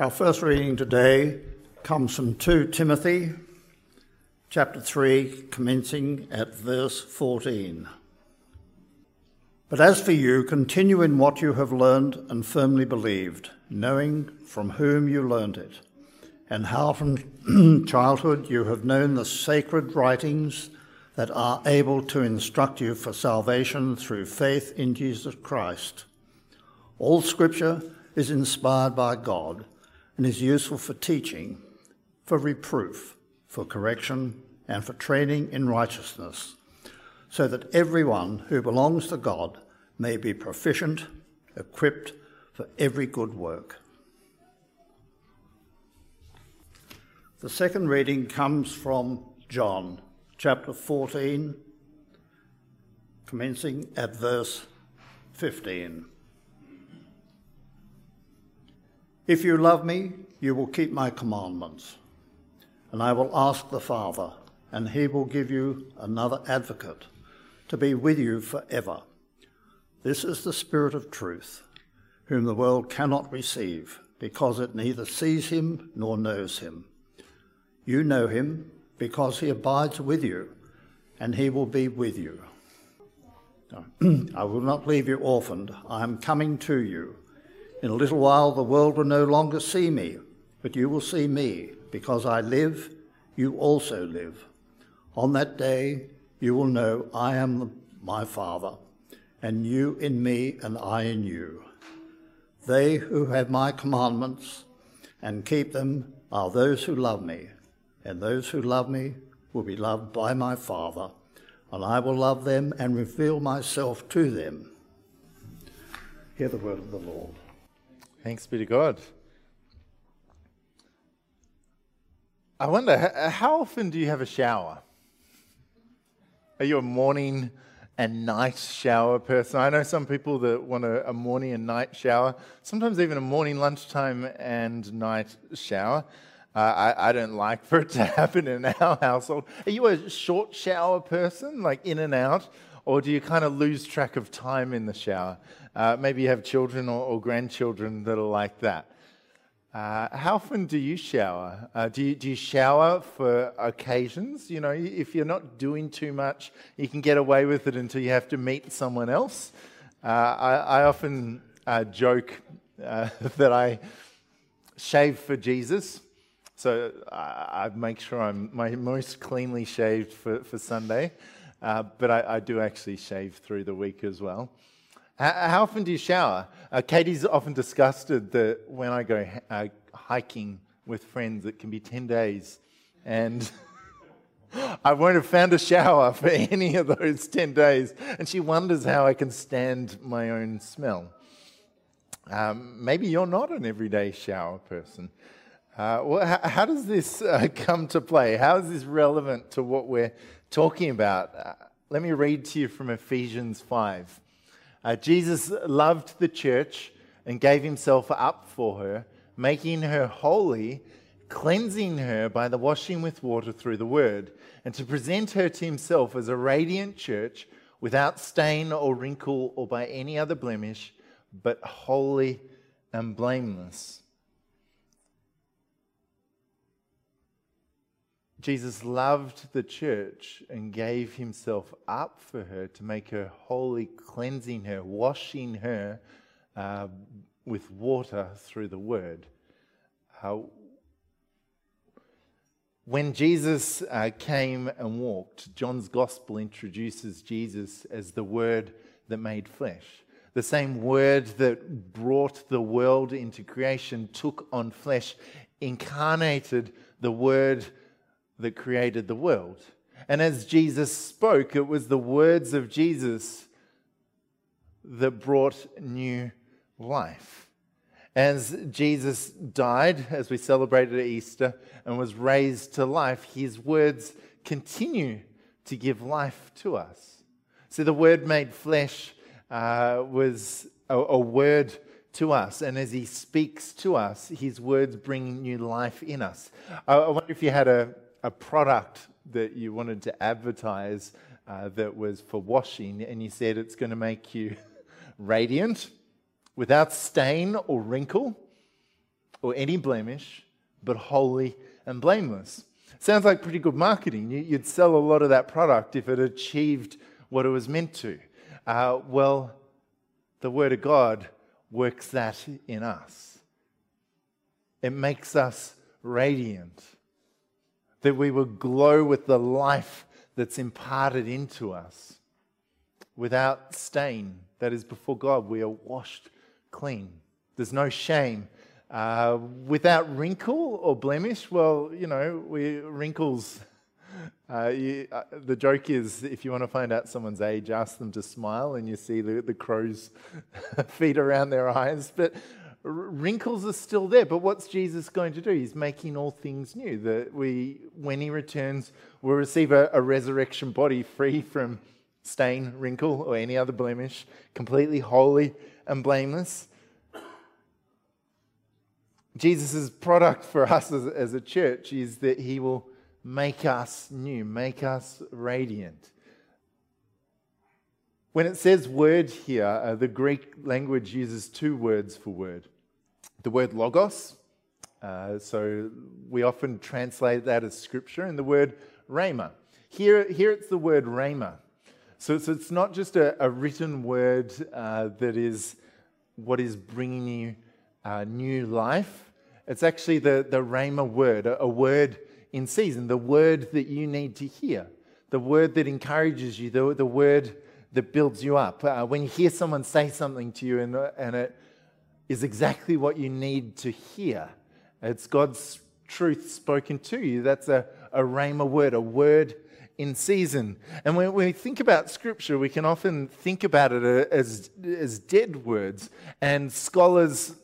Our first reading today comes from 2 Timothy chapter 3, commencing at verse 14. But as for you, continue in what you have learned and firmly believed, knowing from whom you learned it, and how from childhood you have known the sacred writings that are able to instruct you for salvation through faith in Jesus Christ. All scripture is inspired by God and is useful for teaching, for reproof, for correction, and for training in righteousness, so that everyone who belongs to God may be proficient, equipped for every good work. The second reading comes from John chapter 14, commencing at verse 15. If you love me, you will keep my commandments, and I will ask the Father, and he will give you another advocate to be with you forever. This is the Spirit of truth, whom the world cannot receive, because it neither sees him nor knows him. You know him because he abides with you, and he will be with you. I will not leave you orphaned. I am coming to you. In a little while, the world will no longer see me, but you will see me. Because I live, you also live. On that day, you will know I am my Father, and you in me, and I in you. They who have my commandments and keep them are those who love me, and those who love me will be loved by my Father, and I will love them and reveal myself to them. Hear the word of the Lord. Thanks be to God. I wonder, how often do you have a shower? Are you a morning and night shower person? I know some people that want a, a morning and night shower, sometimes even a morning, lunchtime, and night shower. Uh, I, I, don't like for it to happen in our household. Are you a short shower person, like in and out? Or do you kind of lose track of time in the shower? Uh, maybe you have children or, or, grandchildren that are like that. Uh, how often do you shower? Uh, do, you, do you shower for occasions? You know, if you're not doing too much, you can get away with it until you have to meet someone else. Uh, I, I, often uh, joke uh, that I shave for Jesus. So I, I make sure I'm my most cleanly shaved for, for Sunday. But I, I, do actually shave through the week as well. How, often do you shower? Uh, Katie's often disgusted that when I go uh, hiking with friends, it can be 10 days. And I won't have found a shower for any of those 10 days. And she wonders how I can stand my own smell. Um, maybe you're not an everyday shower person. Uh, well, how, how, does this uh, come to play? How is this relevant to what we're talking about. Uh, let me read to you from Ephesians 5. Uh, Jesus loved the church and gave himself up for her, making her holy, cleansing her by the washing with water through the word, and to present her to himself as a radiant church without stain or wrinkle or by any other blemish, but holy and blameless. Jesus loved the church and gave himself up for her to make her holy, cleansing her, washing her uh, with water through the word. Uh, when Jesus uh, came and walked, John's gospel introduces Jesus as the Word that made flesh. The same Word that brought the world into creation took on flesh, incarnated the Word that created the world. And as Jesus spoke, it was the words of Jesus that brought new life. As Jesus died, as we celebrated at Easter, and was raised to life, his words continue to give life to us. So the word made flesh uh, was a, a word to us. And as he speaks to us, his words bring new life in us. I, I wonder if you had a, a product that you wanted to advertise uh, that was for washing, and you said it's going to make you radiant, without stain or wrinkle. or any blemish, but holy and blameless. Sounds like pretty good marketing. You'd sell a lot of that product if it achieved what it was meant to. Uh, well, the Word of God works that in us. It makes us radiant, that we will glow with the life that's imparted into us without stain. That is, before God, we are washed clean. There's no shame. Uh, without wrinkle or blemish, well, you know, we wrinkles. Uh, you, uh, the joke is if you want to find out someone's age, ask them to smile and you see the, the crow's feet around their eyes. But wrinkles are still there. But what's Jesus going to do? He's making all things new. That we, when he returns, will receive a, a resurrection body free from stain, wrinkle, or any other blemish, completely holy and blameless. Jesus' product for us as, as a church is that he will make us new, make us radiant. When it says word here, uh, the Greek language uses two words for word the word logos, uh, so we often translate that as scripture, and the word rhema. Here, here it's the word rhema. So, so it's not just a, a written word uh, that is what is bringing you uh, new life. It's actually the, the rhema word, a, a word in season, the word that you need to hear, the word that encourages you, the, the word that builds you up. Uh, when you hear someone say something to you and, and it is exactly what you need to hear, it's God's truth spoken to you. That's a, a rhema word, a word in season. And when we think about Scripture, we can often think about it as, as dead words. And scholars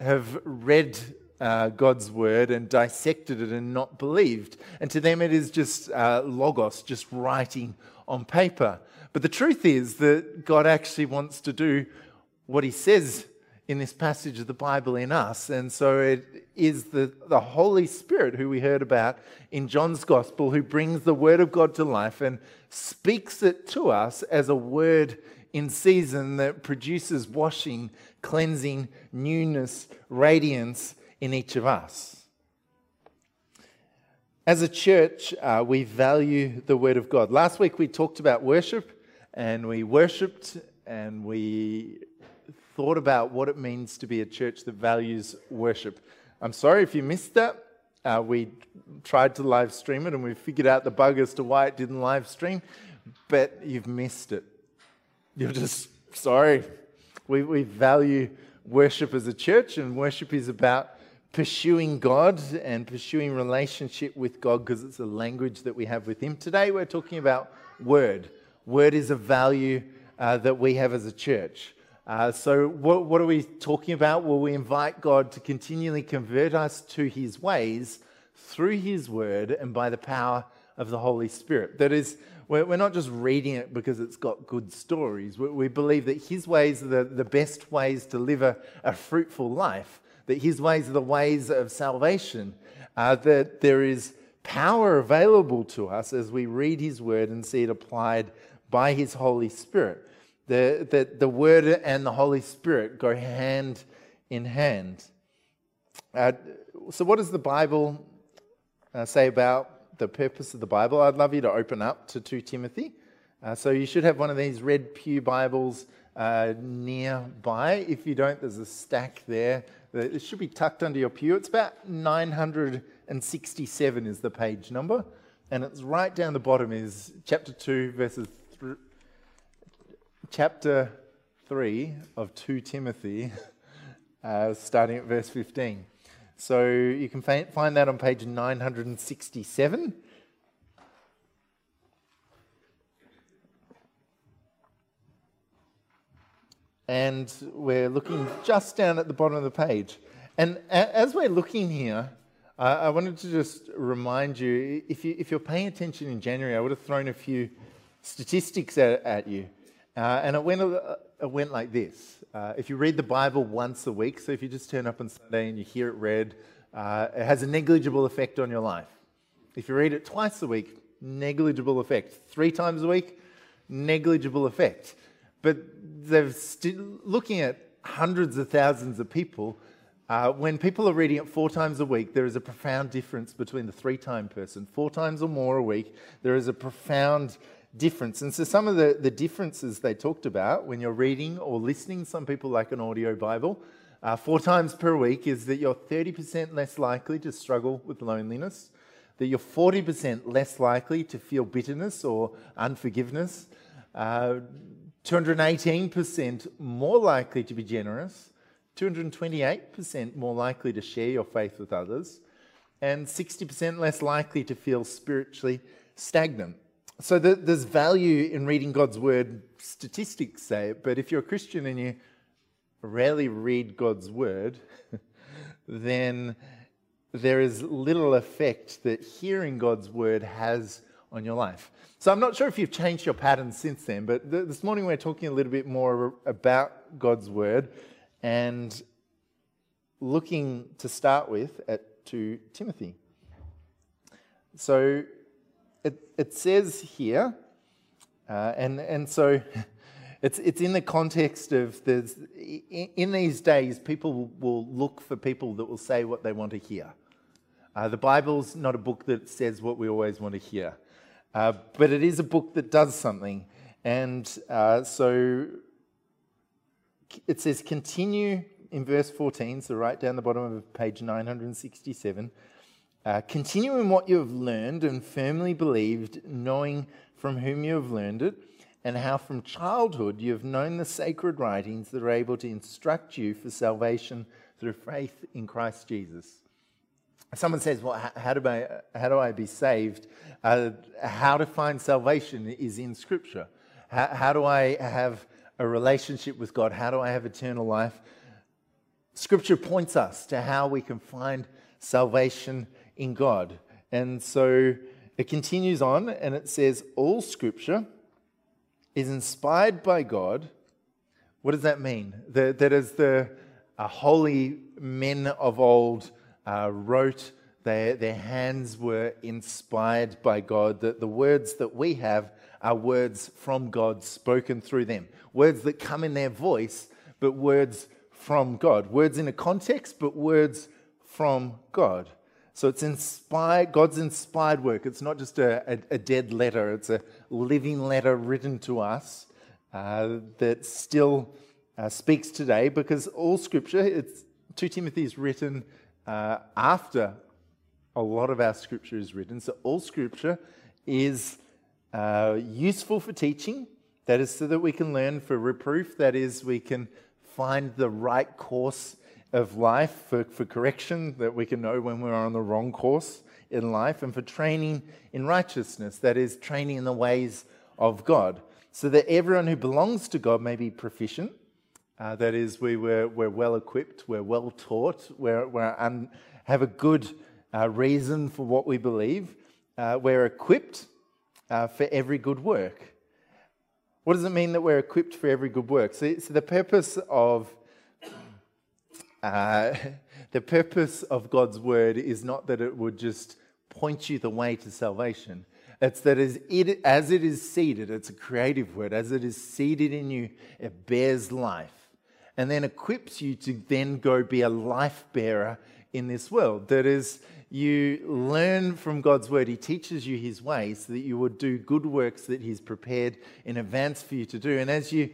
have read uh, God's word and dissected it and not believed. And to them, it is just uh, logos, just writing on paper. But the truth is that God actually wants to do what He says in this passage of the Bible in us. And so it is the, the Holy Spirit who we heard about in John's Gospel who brings the Word of God to life and speaks it to us as a word in season that produces washing, cleansing, newness, radiance in each of us. As a church, uh, we value the Word of God. Last week we talked about worship and we worshipped and we thought about what it means to be a church that values worship. I'm sorry if you missed that. Uh, we tried to live stream it and we figured out the bug as to why it didn't live stream, but you've missed it. You're just sorry. We, we value worship as a church, and worship is about pursuing God and pursuing relationship with God because it's a language that we have with Him. Today, we're talking about word. Word is a value uh, that we have as a church. Uh, so, what, what, are we talking about? Well, we invite God to continually convert us to his ways through his word and by the power of the Holy Spirit. That is, we're, not just reading it because it's got good stories. We, we believe that his ways are the, the best ways to live a, a, fruitful life, that his ways are the ways of salvation, uh, that there is power available to us as we read his word and see it applied by his Holy Spirit the, the, the Word and the Holy Spirit go hand in hand. Uh, so, what does the Bible uh, say about the purpose of the Bible? I'd love you to open up to 2 Timothy. Uh, so, you should have one of these red Pew Bibles uh, nearby. If you don't, there's a stack there. It should be tucked under your pew. It's about 967 is the page number. And it's right down the bottom is chapter 2, verses chapter 3 of 2 Timothy, uh, starting at verse 15. So you can find that on page 967. And we're looking just down at the bottom of the page. And as we're looking here, I wanted to just remind you if, you if you're paying attention in January, I would have thrown a few statistics at, at you. Uh, and it went, uh, it went like this. Uh, if you read the Bible once a week, so if you just turn up on Sunday and you hear it read, uh, it has a negligible effect on your life. If you read it twice a week, negligible effect. Three times a week, negligible effect. But they're still looking at hundreds of thousands of people. Uh, when people are reading it four times a week, there is a profound difference between the three time person. Four times or more a week, there is a profound difference. And so, some of the, the differences they talked about when you're reading or listening, some people like an audio Bible, uh, four times per week, is that you're 30% less likely to struggle with loneliness, that you're 40% less likely to feel bitterness or unforgiveness, uh, 218% more likely to be generous, 228% more likely to share your faith with others, and 60% less likely to feel spiritually stagnant. So there's value in reading God's word. Statistics say it, but if you're a Christian and you rarely read God's word, then there is little effect that hearing God's word has on your life. So I'm not sure if you've changed your pattern since then, but th- this morning we're talking a little bit more about God's word and looking to start with at 2 Timothy. So it, it says here, uh, and, and so it's, it's in the context of in, in these days, people will look for people that will say what they want to hear. Uh, the Bible's not a book that says what we always want to hear, uh, but it is a book that does something. And uh, so it says, continue in verse 14, so right down the bottom of page 967. Uh, continue in what you have learned and firmly believed, knowing from whom you have learned it, and how from childhood you have known the sacred writings that are able to instruct you for salvation through faith in Christ Jesus someone says, Well, how do I, how do I be saved? Uh, how to find salvation is in Scripture. How, how do I have a relationship with God? How do I have eternal life? Scripture points us to how we can find salvation in God. And so it continues on and it says, All Scripture is inspired by God. What does that mean? That, that is the uh, holy men of old uh, wrote, their, their hands were inspired by God, that the words that we have are words from God spoken through them. Words that come in their voice, but words from God. Words in a context, but words from God. So it's inspired, God's inspired work. It's not just a, a, a dead letter, it's a living letter written to us uh, that still uh, speaks today because all scripture, it's, 2 Timothy is written uh, after a lot of our scripture is written. So, all scripture is uh, useful for teaching, that is, so that we can learn for reproof, that is, we can find the right course of life, for, for correction, that we can know when we're on the wrong course in life, and for training in righteousness, that is, training in the ways of God, so that everyone who belongs to God may be proficient uh, that is, we were, we're well equipped, we're well taught, we're, we're un, have a good uh, reason for what we believe. Uh, we're equipped uh, for every good work. What does it mean that we're equipped for every good work? So, so the purpose of uh, the purpose of God's word is not that it would just point you the way to salvation. It's that as it, as it is seeded, it's a creative word, as it is seeded in you, it bears life and then equips you to then go be a life bearer in this world. That is, you learn from God's word. He teaches you his ways so that you would do good works that he's prepared in advance for you to do. And as you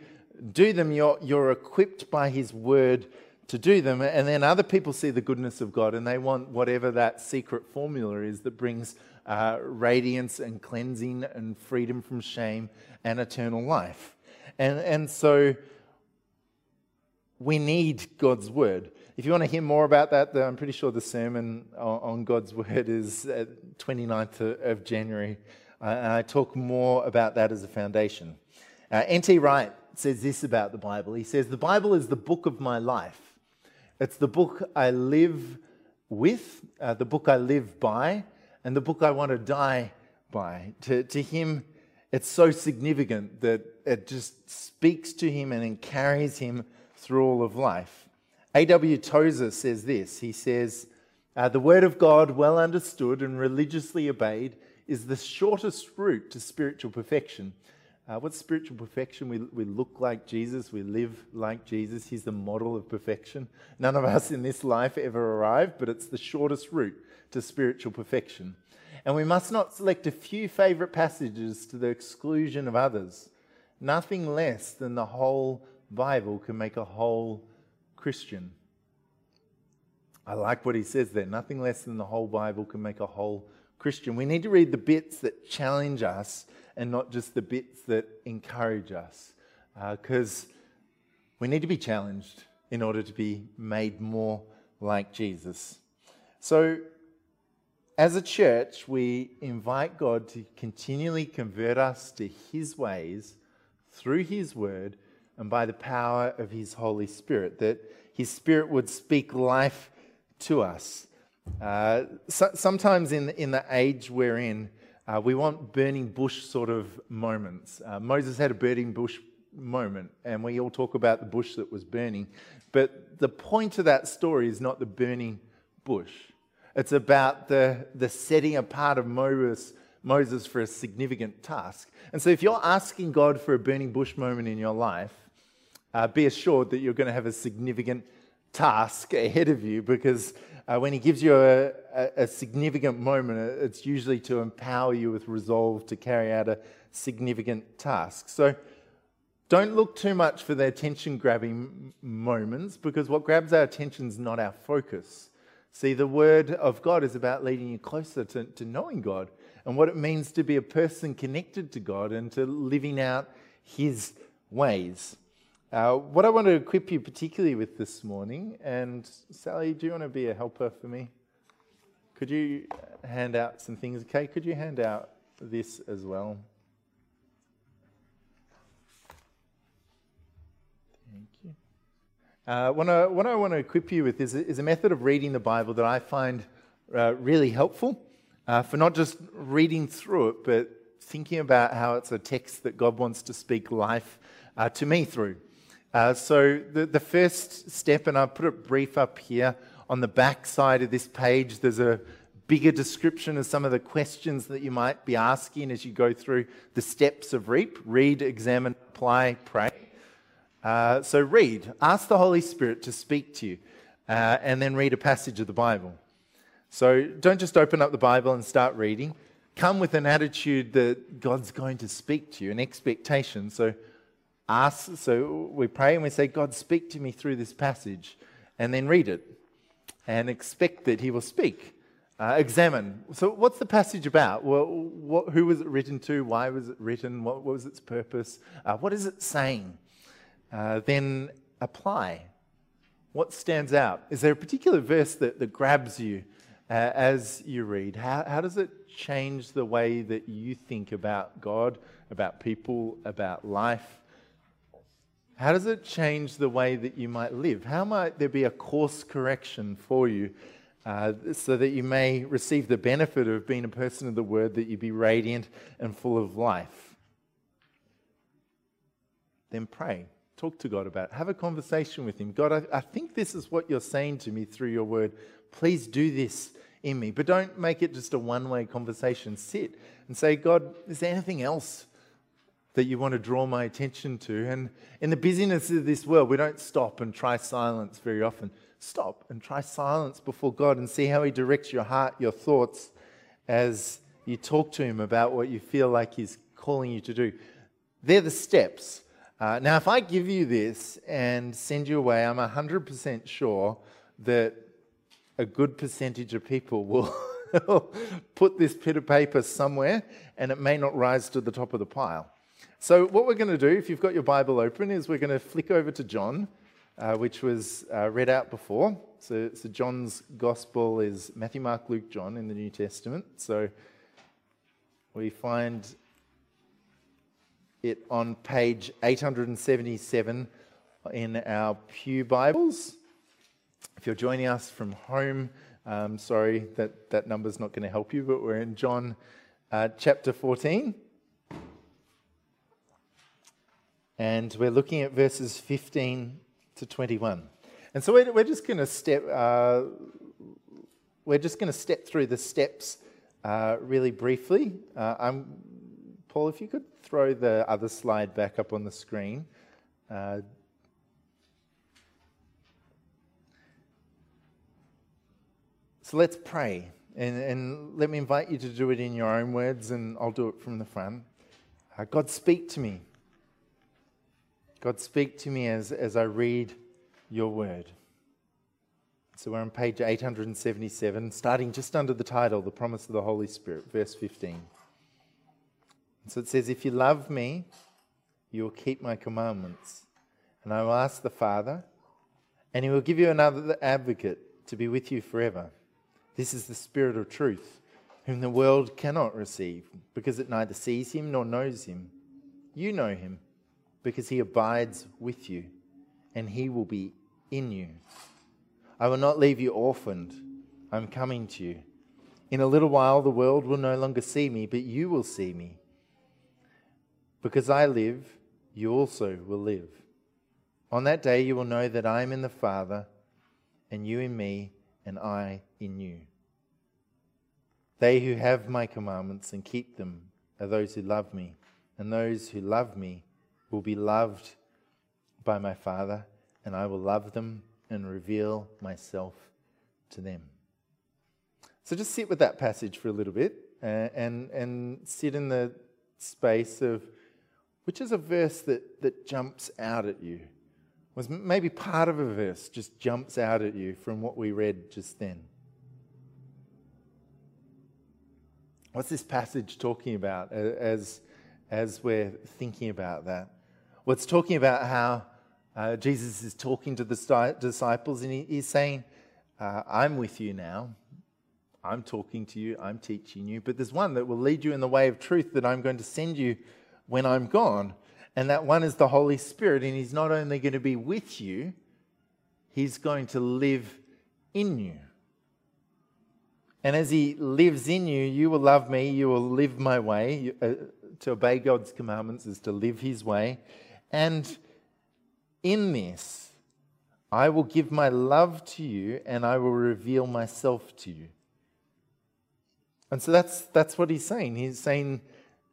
do them, you're, you're equipped by his word to do them. And then other people see the goodness of God and they want whatever that secret formula is that brings uh, radiance and cleansing and freedom from shame and eternal life. And, and so we need God's word. If you want to hear more about that, I'm pretty sure the sermon on God's word is 29th of January. And I talk more about that as a foundation. Uh, N.T. Wright says this about the Bible. He says, The Bible is the book of my life. It's the book I live with, uh, the book I live by, and the book I want to die by. To, to him, it's so significant that it just speaks to him and carries him through all of life. A.W. Tozer says this He says, uh, The Word of God, well understood and religiously obeyed, is the shortest route to spiritual perfection. Uh, what's spiritual perfection? We, we look like Jesus, we live like Jesus. He's the model of perfection. None of us in this life ever arrive, but it's the shortest route to spiritual perfection. And we must not select a few favorite passages to the exclusion of others. Nothing less than the whole Bible can make a whole Christian. I like what he says there. Nothing less than the whole Bible can make a whole Christian. We need to read the bits that challenge us and not just the bits that encourage us. Because uh, we need to be challenged in order to be made more like Jesus. So, as a church, we invite God to continually convert us to His ways through His word and by the power of His Holy Spirit, that His Spirit would speak life to us. Uh, so, sometimes in, in the age we're in, uh, we want burning bush sort of moments. Uh, Moses had a burning bush moment, and we all talk about the bush that was burning. But the point of that story is not the burning bush, it's about the, the setting apart of Moses, Moses for a significant task. And so, if you're asking God for a burning bush moment in your life, uh, be assured that you're going to have a significant task ahead of you because uh, when he gives you a, a, a, significant moment, uh, it's usually to empower you with resolve to carry out a significant task. So don't look too much for the attention grabbing moments because what grabs our attention is not our focus. See, the Word of God is about leading you closer to, to knowing God and what it means to be a person connected to God and to living out His ways. Uh, what I want to equip you particularly with this morning, and Sally, do you want to be a helper for me? Could you hand out some things? Okay, could you hand out this as well? Thank you. Uh, what, I, what I want to equip you with is, is a method of reading the Bible that I find uh, really helpful uh, for not just reading through it, but thinking about how it's a text that God wants to speak life uh, to me through. Uh, so, the, the first step, and I'll put it brief up here on the back side of this page, there's a bigger description of some of the questions that you might be asking as you go through the steps of REAP read, examine, apply, pray. Uh, so, read, ask the Holy Spirit to speak to you, uh, and then read a passage of the Bible. So, don't just open up the Bible and start reading. Come with an attitude that God's going to speak to you, an expectation. So, ask, so we pray and we say, God, speak to me through this passage, and then read it and expect that He will speak. Uh, examine. So, what's the passage about? Well, what, who was it written to? Why was it written? What, what was its purpose? Uh, what is it saying? Uh, then apply. What stands out? Is there a particular verse that, that grabs you uh, as you read? How, how does it change the way that you think about God, about people, about life? How does it change the way that you might live? How might there be a course correction for you uh, so that you may receive the benefit of being a person of the word, that you be radiant and full of life? Then pray. Talk to God about it. Have a conversation with Him. God, I, I think this is what you're saying to me through your word. Please do this in me. But don't make it just a one way conversation. Sit and say, God, is there anything else that you want to draw my attention to. And in the busyness of this world, we don't stop and try silence very often. Stop and try silence before God and see how He directs your heart, your thoughts, as you talk to Him about what you feel like He's calling you to do. They're the steps. Uh, now, if I give you this and send you away, I'm 100% sure that a good percentage of people will put this bit of paper somewhere and it may not rise to the top of the pile. So, what we're going to do, if you've got your Bible open, is we're going to flick over to John, uh, which was uh, read out before. So, so, John's Gospel is Matthew, Mark, Luke, John in the New Testament. So, we find it on page 877 in our Pew Bibles. If you're joining us from home, um, sorry that that number's not going to help you, but we're in John uh, chapter 14. And we're looking at verses 15 to 21. And so we're, we're just going to step. Uh, we're just going to step through the steps uh, really briefly. Uh, Paul, if you could throw the other slide back up on the screen. Uh, so let's pray. And, and, let me invite you to do it in your own words, and I'll do it from the front. Uh, God, speak to me. God, speak to me as, as I read your word. So we're on page 877, starting just under the title, The Promise of the Holy Spirit, verse 15. So it says, If you love me, you will keep my commandments. And I will ask the Father, and he will give you another advocate to be with you forever. This is the Spirit of truth, whom the world cannot receive, because it neither sees him nor knows him. You know him, because he abides with you, and he will be in you. I will not leave you orphaned. I'm coming to you. In a little while, the world will no longer see me, but you will see me. Because I live, you also will live. On that day, you will know that I am in the Father, and you in me, and I in you. They who have my commandments and keep them are those who love me, and those who love me will be loved by my Father, and I will love them and reveal myself to them. So just sit with that passage for a little bit uh, and, and sit in the space of which is a verse that, that jumps out at you. Was maybe part of a verse just jumps out at you from what we read just then. What's this passage talking about as, as we're thinking about that? It's talking about how uh, Jesus is talking to the disciples and he, he's saying, uh, I'm with you now. I'm talking to you. I'm teaching you. But there's one that will lead you in the way of truth that I'm going to send you when I'm gone. And that one is the Holy Spirit. And he's not only going to be with you, he's going to live in you. And as he lives in you, you will love me, you will live my way. Uh, to obey God's commandments is to live his way. And in this, I will give my love to you and I will reveal myself to you. And so that's, that's what he's saying. He's saying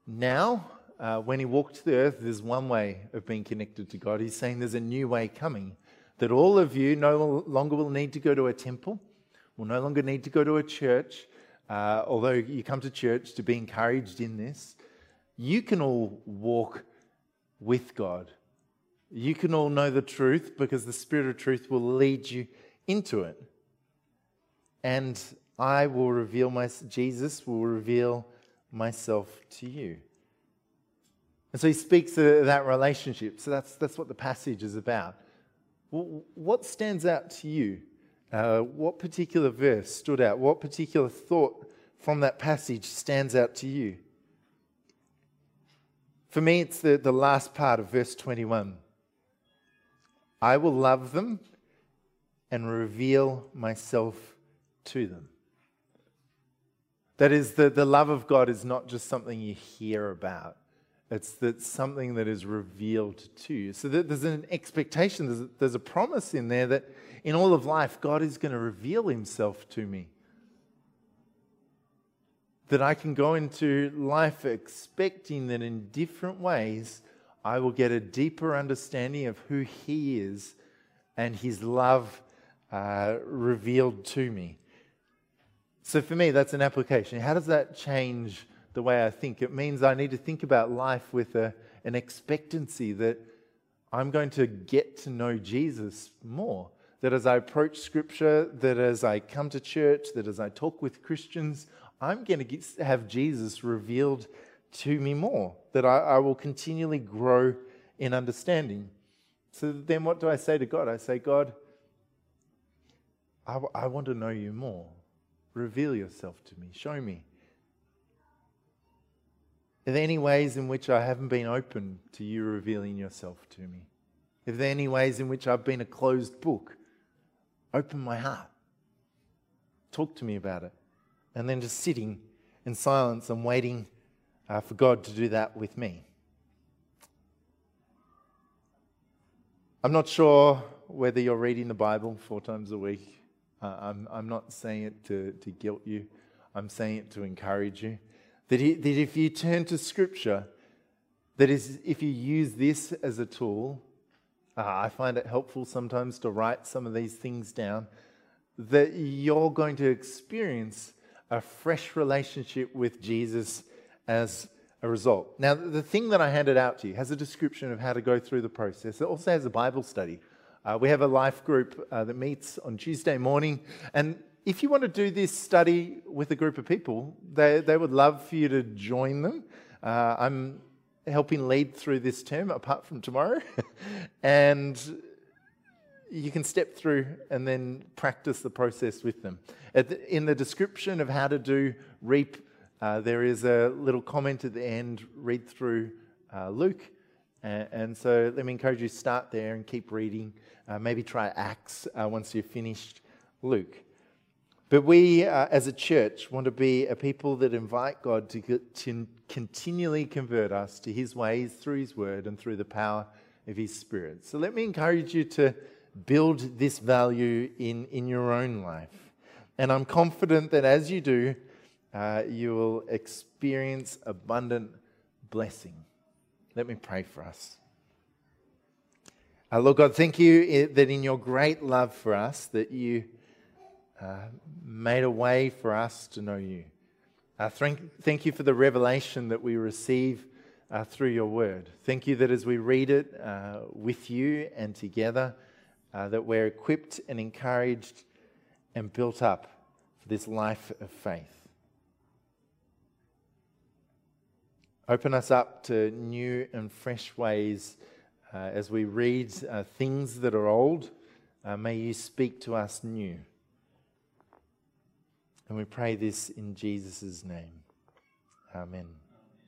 now, uh, when he walked the earth, there's one way of being connected to God. He's saying there's a new way coming. That all of you no longer will need to go to a temple, will no longer need to go to a church, uh, although you come to church to be encouraged in this. You can all walk with God you can all know the truth because the Spirit of truth will lead you into it. And I will reveal my, Jesus will reveal myself to you. And so he speaks of that relationship. So that's, that's what the passage is about. What stands out to you? Uh, what particular verse stood out? What particular thought from that passage stands out to you? For me, it's the, the last part of verse 21. I will love them and reveal myself to them. That is, the, the love of God is not just something you hear about, it's that something that is revealed to you. So there's an expectation, there's there's a promise in there that in all of life, God is going to reveal himself to me. That I can go into life expecting that in different ways, I will get a deeper understanding of who He is and His love uh, revealed to me. So for me, that's an application. How does that change the way I think? It means I need to think about life with a, an expectancy that I'm going to get to know Jesus more. That as I approach Scripture, that as I come to church, that as I talk with Christians, I'm going to have Jesus revealed to me more, that I, I will continually grow in understanding. So then, what do I say to God? I say, God, I, I want to know you more. Reveal yourself to me. Show me. Are there any ways in which I haven't been open to you revealing yourself to me? Are there any ways in which I've been a closed book? Open my heart. Talk to me about it. And then just sitting in silence and waiting uh, for God to do that with me. I'm not sure whether you're reading the Bible four times a week. Uh, I'm, I'm not saying it to, to guilt you, I'm saying it to encourage you. That, he, that if you turn to Scripture That is, if you use this as a tool, uh, I find it helpful sometimes to write some of these things down, that you're going to experience a fresh relationship with Jesus as a result. Now, the thing that I handed out to you has a description of how to go through the process. It also has a Bible study. Uh, we have a life group uh, that meets on Tuesday morning, and if you want to do this study with a group of people, they, they would love for you to join them. Uh, I'm helping lead through this term, apart from tomorrow, and you can step through and then practice the process with them. The, in the description of how to do REAP, uh, there is a little comment at the end read through uh, Luke. And, and, so let me encourage you to start there and keep reading. Uh, maybe try Acts uh, once you've finished Luke. But we, uh, as a church, want to be a people that invite God to, to continually convert us to His ways through His Word and through the power of His Spirit. So let me encourage you to build this value in, in your own life. And I'm confident that as you do, uh, you will experience abundant blessing. Let me pray for us. Uh, Lord God, thank you that in your great love for us, that you uh, made a way for us to know you. Uh, thank, thank you for the revelation that we receive uh, through your word. Thank you that as we read it uh, with you and together, uh, that we're equipped and encouraged and built up for this life of faith. Open us up to new and fresh ways uh, as we read things that are old. may you speak to us new. And we pray this in Jesus' name. Amen.